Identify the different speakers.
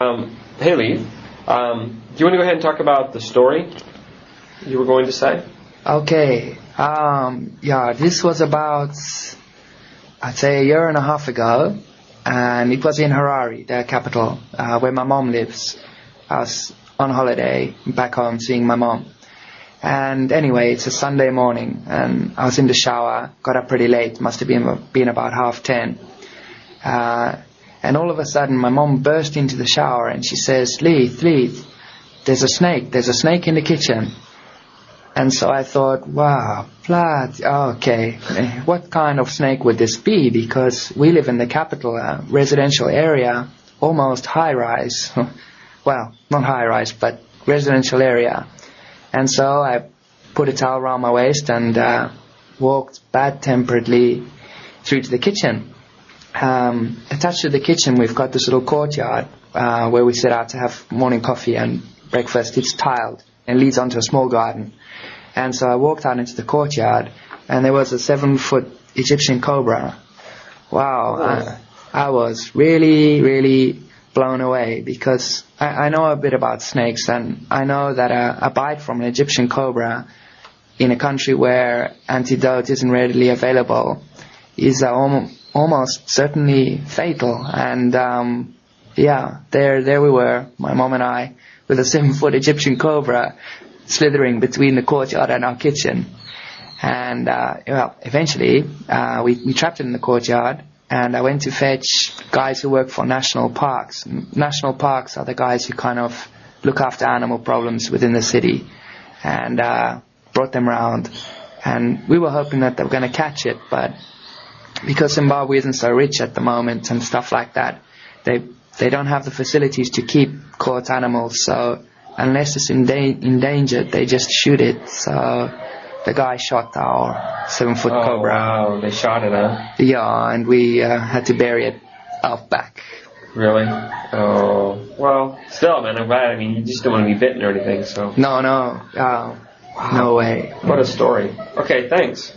Speaker 1: Um, hey, Lee. Um, do you want to go ahead and talk about the story you were going to say?
Speaker 2: Okay. Um, yeah, this was about, I'd say, a year and a half ago, and it was in Harare, the capital, uh, where my mom lives. I was on holiday back home seeing my mom. And anyway, it's a Sunday morning, and I was in the shower, got up pretty late, must have been, been about half ten. Uh, and all of a sudden, my mom burst into the shower and she says, Leath, Leath, there's a snake, there's a snake in the kitchen. And so I thought, wow, blood, okay, what kind of snake would this be? Because we live in the capital, uh, residential area, almost high rise. well, not high rise, but residential area. And so I put a towel around my waist and uh, walked bad-temperedly through to the kitchen. Um, attached to the kitchen, we've got this little courtyard uh, where we set out to have morning coffee and breakfast. It's tiled and leads onto a small garden. And so I walked out into the courtyard, and there was a seven-foot Egyptian cobra. Wow, I, I was really, really blown away because I, I know a bit about snakes and I know that a, a bite from an Egyptian cobra in a country where antidote isn't readily available is uh, almost, certainly fatal. And um, yeah, there there we were, my mom and I, with a seven-foot Egyptian cobra slithering between the courtyard and our kitchen. And uh, well, eventually uh, we, we trapped it in the courtyard and I went to fetch guys who work for national parks. National parks are the guys who kind of look after animal problems within the city, and uh, brought them around. And we were hoping that they were going to catch it, but because Zimbabwe isn't so rich at the moment and stuff like that, they they don't have the facilities to keep caught animals. So unless it's endangered, they just shoot it. So the guy shot our seven foot
Speaker 1: oh,
Speaker 2: cobra.
Speaker 1: Wow, they shot it, huh?
Speaker 2: Yeah, and we uh, had to bury it out back.
Speaker 1: Really? Oh, well, still, man, I'm glad. I mean, you just don't want to be bitten or anything, so.
Speaker 2: No, no. Uh, wow. No way.
Speaker 1: What a story. Okay, thanks.